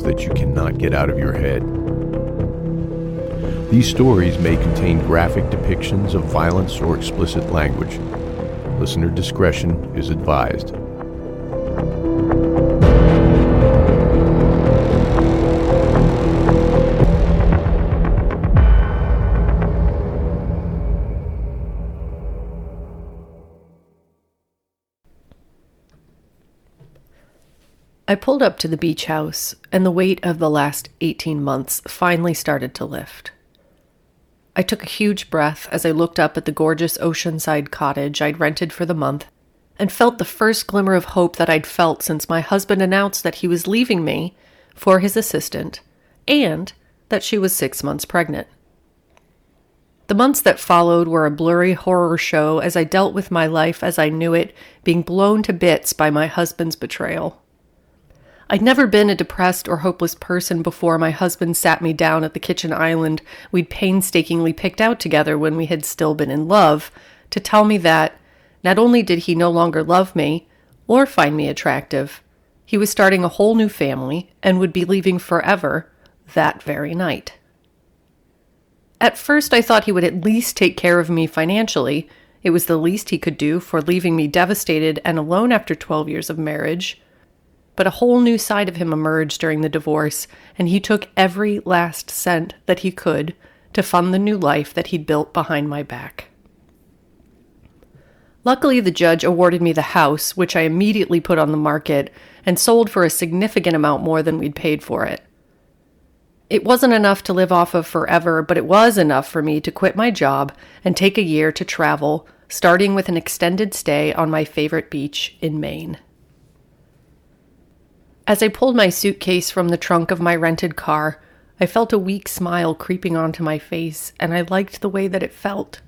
stories that you cannot get out of your head. These stories may contain graphic depictions of violence or explicit language. Listener discretion is advised. I pulled up to the beach house, and the weight of the last 18 months finally started to lift. I took a huge breath as I looked up at the gorgeous oceanside cottage I'd rented for the month and felt the first glimmer of hope that I'd felt since my husband announced that he was leaving me for his assistant and that she was six months pregnant. The months that followed were a blurry horror show as I dealt with my life as I knew it being blown to bits by my husband's betrayal. I'd never been a depressed or hopeless person before my husband sat me down at the kitchen island we'd painstakingly picked out together when we had still been in love to tell me that not only did he no longer love me or find me attractive, he was starting a whole new family and would be leaving forever that very night. At first, I thought he would at least take care of me financially. It was the least he could do for leaving me devastated and alone after 12 years of marriage but a whole new side of him emerged during the divorce, and he took every last cent that he could to fund the new life that he'd built behind my back. Luckily, the judge awarded me the house, which I immediately put on the market and sold for a significant amount more than we'd paid for it. It wasn't enough to live off of forever, but it was enough for me to quit my job and take a year to travel, starting with an extended stay on my favorite beach in Maine. As I pulled my suitcase from the trunk of my rented car, I felt a weak smile creeping onto my face, and I liked the way that it felt.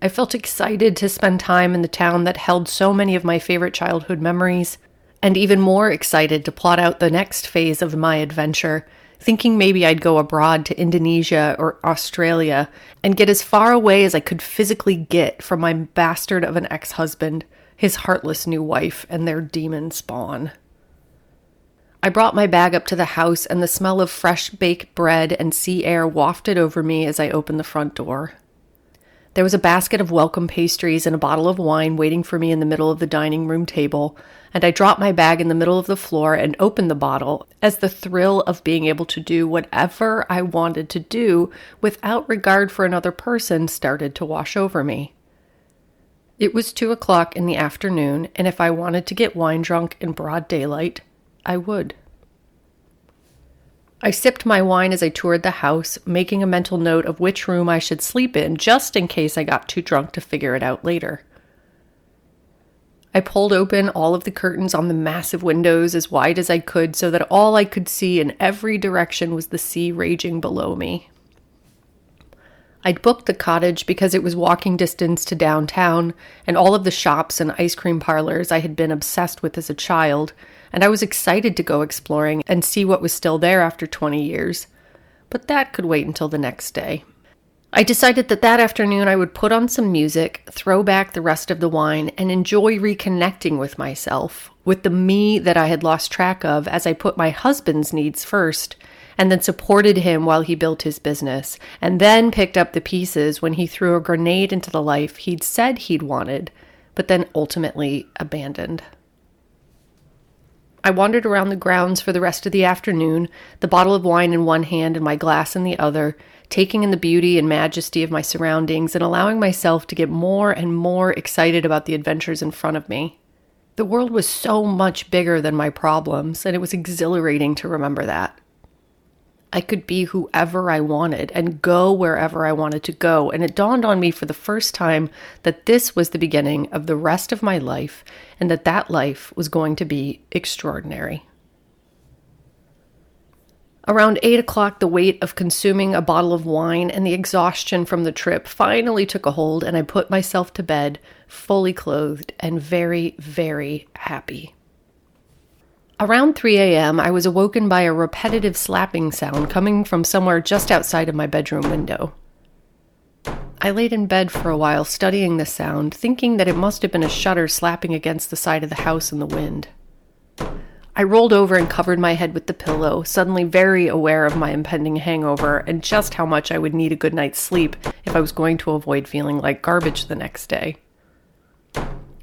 I felt excited to spend time in the town that held so many of my favorite childhood memories, and even more excited to plot out the next phase of my adventure, thinking maybe I'd go abroad to Indonesia or Australia and get as far away as I could physically get from my bastard of an ex husband, his heartless new wife, and their demon spawn. I brought my bag up to the house, and the smell of fresh baked bread and sea air wafted over me as I opened the front door. There was a basket of welcome pastries and a bottle of wine waiting for me in the middle of the dining room table, and I dropped my bag in the middle of the floor and opened the bottle as the thrill of being able to do whatever I wanted to do without regard for another person started to wash over me. It was two o'clock in the afternoon, and if I wanted to get wine drunk in broad daylight, I would. I sipped my wine as I toured the house, making a mental note of which room I should sleep in just in case I got too drunk to figure it out later. I pulled open all of the curtains on the massive windows as wide as I could so that all I could see in every direction was the sea raging below me. I'd booked the cottage because it was walking distance to downtown and all of the shops and ice cream parlors I had been obsessed with as a child, and I was excited to go exploring and see what was still there after 20 years. But that could wait until the next day. I decided that that afternoon I would put on some music, throw back the rest of the wine, and enjoy reconnecting with myself, with the me that I had lost track of as I put my husband's needs first, and then supported him while he built his business, and then picked up the pieces when he threw a grenade into the life he'd said he'd wanted, but then ultimately abandoned. I wandered around the grounds for the rest of the afternoon, the bottle of wine in one hand and my glass in the other, taking in the beauty and majesty of my surroundings and allowing myself to get more and more excited about the adventures in front of me. The world was so much bigger than my problems, and it was exhilarating to remember that. I could be whoever I wanted and go wherever I wanted to go. And it dawned on me for the first time that this was the beginning of the rest of my life and that that life was going to be extraordinary. Around 8 o'clock, the weight of consuming a bottle of wine and the exhaustion from the trip finally took a hold, and I put myself to bed, fully clothed and very, very happy. Around 3 a.m., I was awoken by a repetitive slapping sound coming from somewhere just outside of my bedroom window. I laid in bed for a while studying the sound, thinking that it must have been a shutter slapping against the side of the house in the wind. I rolled over and covered my head with the pillow, suddenly very aware of my impending hangover and just how much I would need a good night's sleep if I was going to avoid feeling like garbage the next day.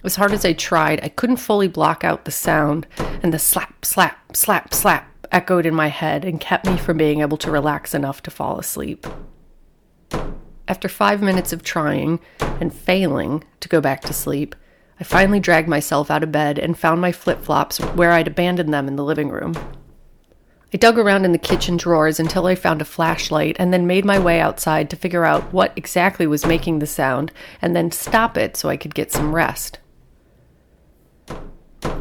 As hard as I tried, I couldn't fully block out the sound, and the slap, slap, slap, slap echoed in my head and kept me from being able to relax enough to fall asleep. After five minutes of trying and failing to go back to sleep, I finally dragged myself out of bed and found my flip flops where I'd abandoned them in the living room. I dug around in the kitchen drawers until I found a flashlight and then made my way outside to figure out what exactly was making the sound and then stop it so I could get some rest.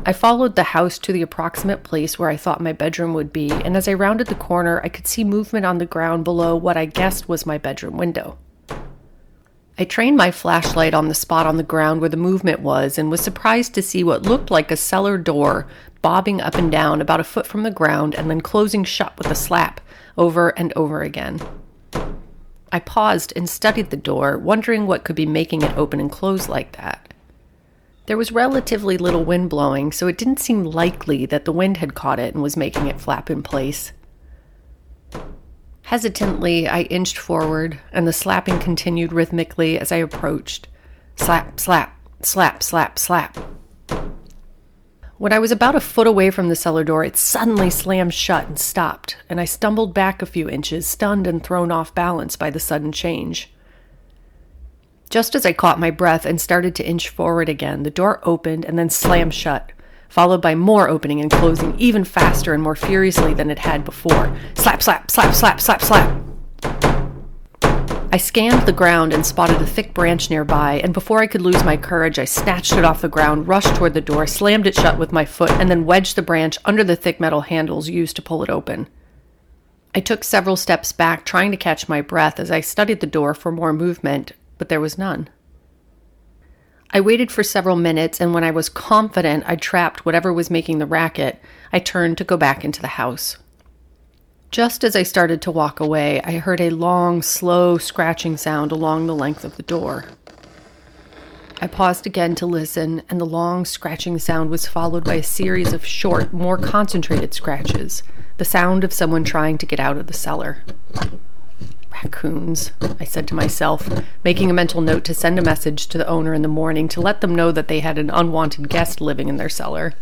I followed the house to the approximate place where I thought my bedroom would be, and as I rounded the corner, I could see movement on the ground below what I guessed was my bedroom window. I trained my flashlight on the spot on the ground where the movement was and was surprised to see what looked like a cellar door bobbing up and down about a foot from the ground and then closing shut with a slap over and over again. I paused and studied the door, wondering what could be making it open and close like that. There was relatively little wind blowing, so it didn't seem likely that the wind had caught it and was making it flap in place. Hesitantly, I inched forward, and the slapping continued rhythmically as I approached. Slap, slap, slap, slap, slap. When I was about a foot away from the cellar door, it suddenly slammed shut and stopped, and I stumbled back a few inches, stunned and thrown off balance by the sudden change. Just as I caught my breath and started to inch forward again, the door opened and then slammed shut, followed by more opening and closing even faster and more furiously than it had before. Slap, slap, slap, slap, slap, slap. I scanned the ground and spotted a thick branch nearby, and before I could lose my courage, I snatched it off the ground, rushed toward the door, slammed it shut with my foot, and then wedged the branch under the thick metal handles used to pull it open. I took several steps back, trying to catch my breath as I studied the door for more movement, but there was none. I waited for several minutes, and when I was confident I'd trapped whatever was making the racket, I turned to go back into the house. Just as I started to walk away, I heard a long, slow scratching sound along the length of the door. I paused again to listen, and the long scratching sound was followed by a series of short, more concentrated scratches, the sound of someone trying to get out of the cellar. Raccoons, I said to myself, making a mental note to send a message to the owner in the morning to let them know that they had an unwanted guest living in their cellar.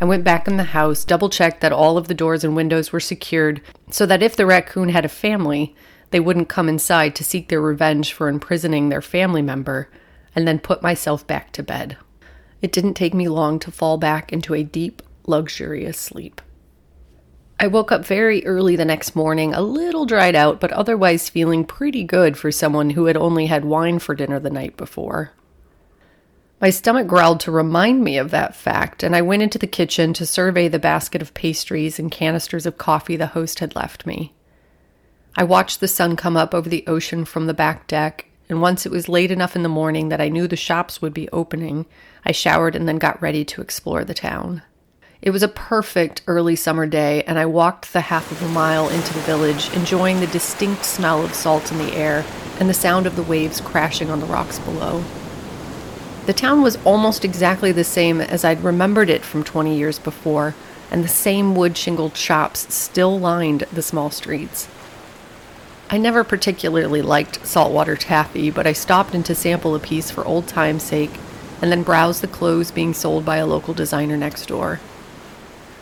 I went back in the house, double checked that all of the doors and windows were secured so that if the raccoon had a family, they wouldn't come inside to seek their revenge for imprisoning their family member, and then put myself back to bed. It didn't take me long to fall back into a deep, luxurious sleep. I woke up very early the next morning, a little dried out, but otherwise feeling pretty good for someone who had only had wine for dinner the night before. My stomach growled to remind me of that fact, and I went into the kitchen to survey the basket of pastries and canisters of coffee the host had left me. I watched the sun come up over the ocean from the back deck, and once it was late enough in the morning that I knew the shops would be opening, I showered and then got ready to explore the town. It was a perfect early summer day, and I walked the half of a mile into the village, enjoying the distinct smell of salt in the air and the sound of the waves crashing on the rocks below. The town was almost exactly the same as I'd remembered it from 20 years before, and the same wood shingled shops still lined the small streets. I never particularly liked saltwater taffy, but I stopped in to sample a piece for old time's sake and then browsed the clothes being sold by a local designer next door.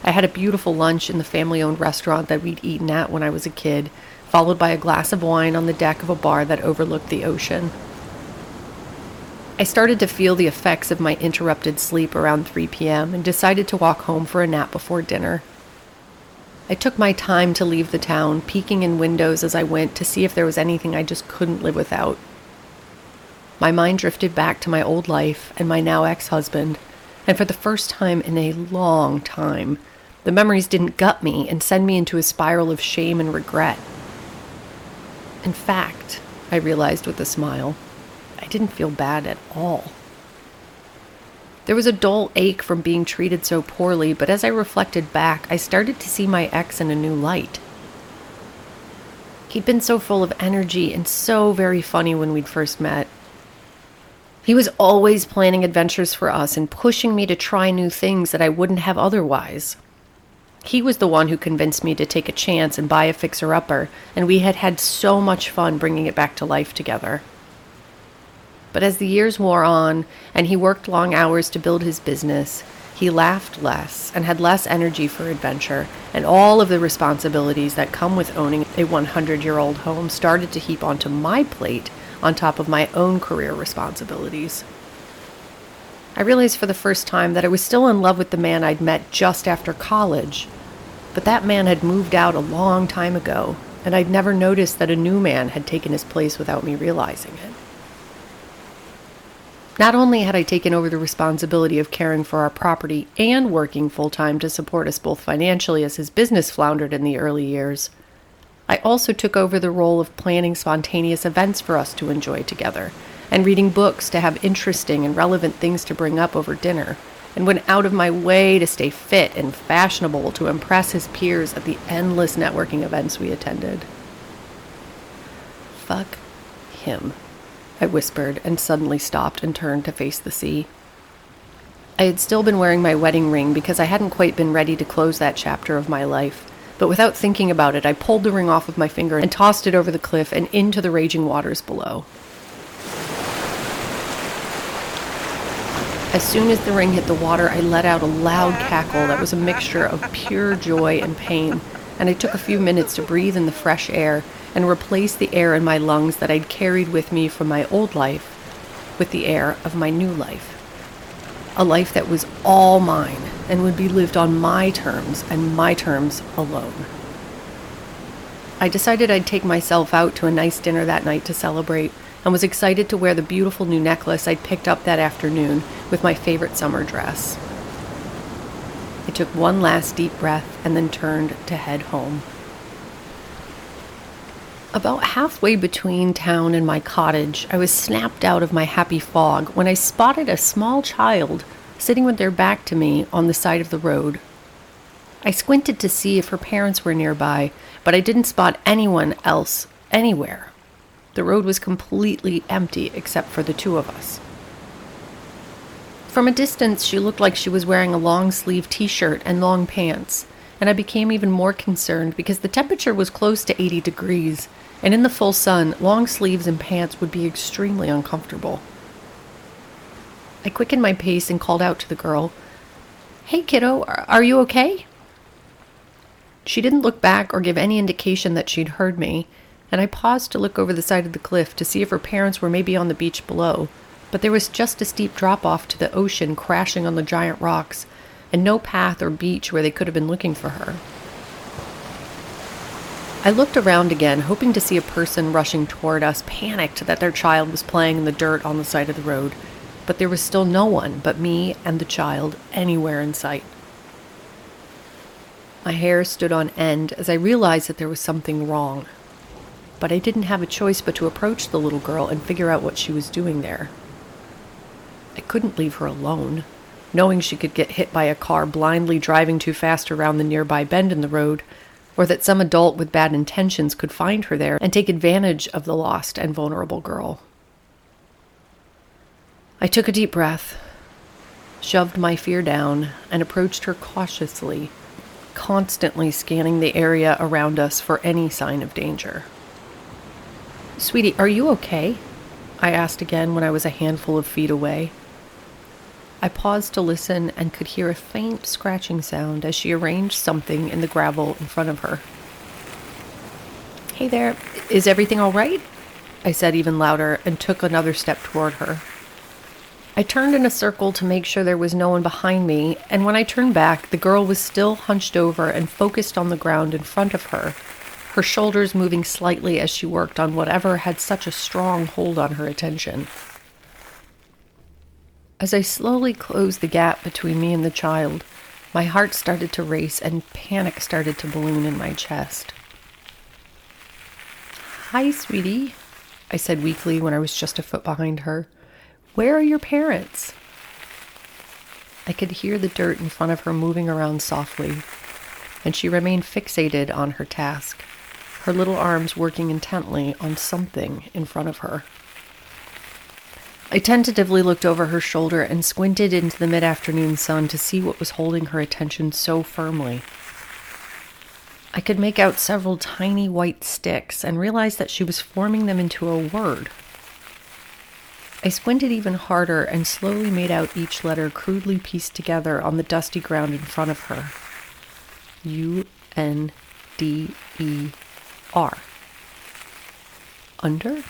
I had a beautiful lunch in the family owned restaurant that we'd eaten at when I was a kid, followed by a glass of wine on the deck of a bar that overlooked the ocean. I started to feel the effects of my interrupted sleep around 3 p.m. and decided to walk home for a nap before dinner. I took my time to leave the town, peeking in windows as I went to see if there was anything I just couldn't live without. My mind drifted back to my old life and my now ex husband, and for the first time in a long time, the memories didn't gut me and send me into a spiral of shame and regret. In fact, I realized with a smile, I didn't feel bad at all. There was a dull ache from being treated so poorly, but as I reflected back, I started to see my ex in a new light. He'd been so full of energy and so very funny when we'd first met. He was always planning adventures for us and pushing me to try new things that I wouldn't have otherwise. He was the one who convinced me to take a chance and buy a fixer upper, and we had had so much fun bringing it back to life together. But as the years wore on and he worked long hours to build his business, he laughed less and had less energy for adventure, and all of the responsibilities that come with owning a 100 year old home started to heap onto my plate on top of my own career responsibilities. I realized for the first time that I was still in love with the man I'd met just after college, but that man had moved out a long time ago, and I'd never noticed that a new man had taken his place without me realizing it. Not only had I taken over the responsibility of caring for our property and working full time to support us both financially as his business floundered in the early years, I also took over the role of planning spontaneous events for us to enjoy together and reading books to have interesting and relevant things to bring up over dinner and went out of my way to stay fit and fashionable to impress his peers at the endless networking events we attended. Fuck him, I whispered and suddenly stopped and turned to face the sea. I had still been wearing my wedding ring because I hadn't quite been ready to close that chapter of my life. But without thinking about it, I pulled the ring off of my finger and tossed it over the cliff and into the raging waters below. As soon as the ring hit the water, I let out a loud cackle that was a mixture of pure joy and pain, and I took a few minutes to breathe in the fresh air and replace the air in my lungs that I'd carried with me from my old life with the air of my new life. A life that was all mine and would be lived on my terms and my terms alone. I decided I'd take myself out to a nice dinner that night to celebrate and was excited to wear the beautiful new necklace I'd picked up that afternoon with my favorite summer dress. I took one last deep breath and then turned to head home. About halfway between town and my cottage, I was snapped out of my happy fog when I spotted a small child sitting with their back to me on the side of the road. I squinted to see if her parents were nearby, but I didn't spot anyone else anywhere. The road was completely empty except for the two of us. From a distance, she looked like she was wearing a long sleeve t shirt and long pants, and I became even more concerned because the temperature was close to 80 degrees, and in the full sun, long sleeves and pants would be extremely uncomfortable. I quickened my pace and called out to the girl, Hey, kiddo, are you okay? She didn't look back or give any indication that she'd heard me, and I paused to look over the side of the cliff to see if her parents were maybe on the beach below, but there was just a steep drop off to the ocean crashing on the giant rocks, and no path or beach where they could have been looking for her. I looked around again, hoping to see a person rushing toward us, panicked that their child was playing in the dirt on the side of the road, but there was still no one but me and the child anywhere in sight. My hair stood on end as I realized that there was something wrong but I didn't have a choice but to approach the little girl and figure out what she was doing there. I couldn't leave her alone, knowing she could get hit by a car blindly driving too fast around the nearby bend in the road, or that some adult with bad intentions could find her there and take advantage of the lost and vulnerable girl. I took a deep breath, shoved my fear down, and approached her cautiously, constantly scanning the area around us for any sign of danger. Sweetie, are you okay? I asked again when I was a handful of feet away. I paused to listen and could hear a faint scratching sound as she arranged something in the gravel in front of her. Hey there, is everything all right? I said even louder and took another step toward her. I turned in a circle to make sure there was no one behind me, and when I turned back, the girl was still hunched over and focused on the ground in front of her, her shoulders moving slightly as she worked on whatever had such a strong hold on her attention. As I slowly closed the gap between me and the child, my heart started to race and panic started to balloon in my chest. Hi, sweetie, I said weakly when I was just a foot behind her. Where are your parents? I could hear the dirt in front of her moving around softly, and she remained fixated on her task her little arms working intently on something in front of her. I tentatively looked over her shoulder and squinted into the mid afternoon sun to see what was holding her attention so firmly. I could make out several tiny white sticks and realized that she was forming them into a word. I squinted even harder and slowly made out each letter crudely pieced together on the dusty ground in front of her. U N D E R. Under?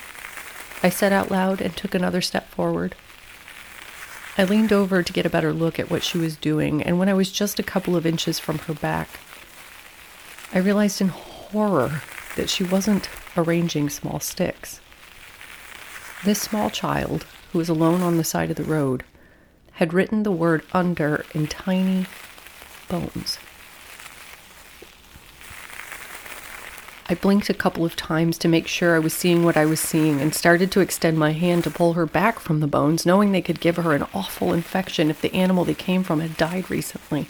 I said out loud and took another step forward. I leaned over to get a better look at what she was doing, and when I was just a couple of inches from her back, I realized in horror that she wasn't arranging small sticks. This small child, who was alone on the side of the road, had written the word under in tiny bones. I blinked a couple of times to make sure I was seeing what I was seeing and started to extend my hand to pull her back from the bones, knowing they could give her an awful infection if the animal they came from had died recently.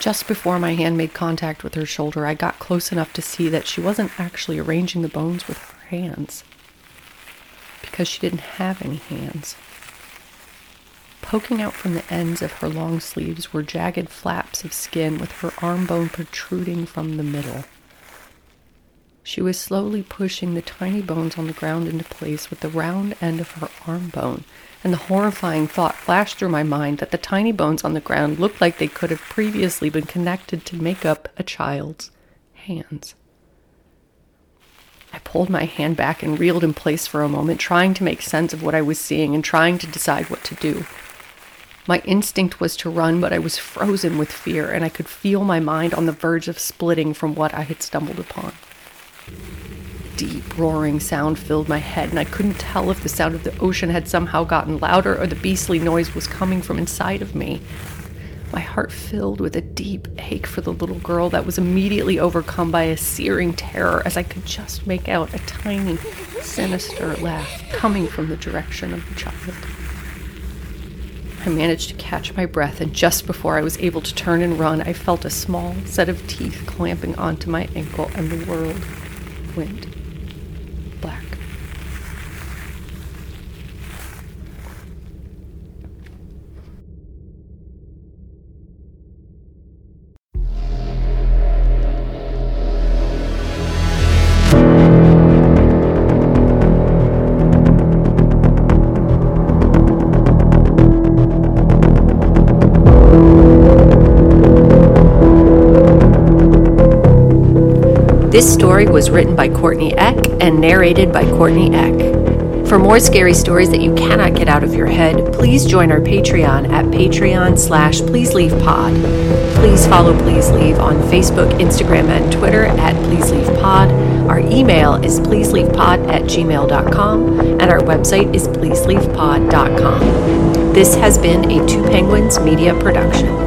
Just before my hand made contact with her shoulder, I got close enough to see that she wasn't actually arranging the bones with her hands because she didn't have any hands. Poking out from the ends of her long sleeves were jagged flaps of skin with her arm bone protruding from the middle. She was slowly pushing the tiny bones on the ground into place with the round end of her arm bone, and the horrifying thought flashed through my mind that the tiny bones on the ground looked like they could have previously been connected to make up a child's hands. I pulled my hand back and reeled in place for a moment, trying to make sense of what I was seeing and trying to decide what to do. My instinct was to run, but I was frozen with fear, and I could feel my mind on the verge of splitting from what I had stumbled upon deep roaring sound filled my head, and I couldn't tell if the sound of the ocean had somehow gotten louder or the beastly noise was coming from inside of me. My heart filled with a deep ache for the little girl that was immediately overcome by a searing terror as I could just make out a tiny, sinister laugh coming from the direction of the child. I managed to catch my breath, and just before I was able to turn and run, I felt a small set of teeth clamping onto my ankle, and the world This story was written by Courtney Eck and narrated by Courtney Eck. For more scary stories that you cannot get out of your head, please join our Patreon at patreon slash please leave pod. Please follow Please Leave on Facebook, Instagram, and Twitter at Please Leave Pod. Our email is pleaseleavepod at gmail.com and our website is pleaseleavepod.com. This has been a Two Penguins media production.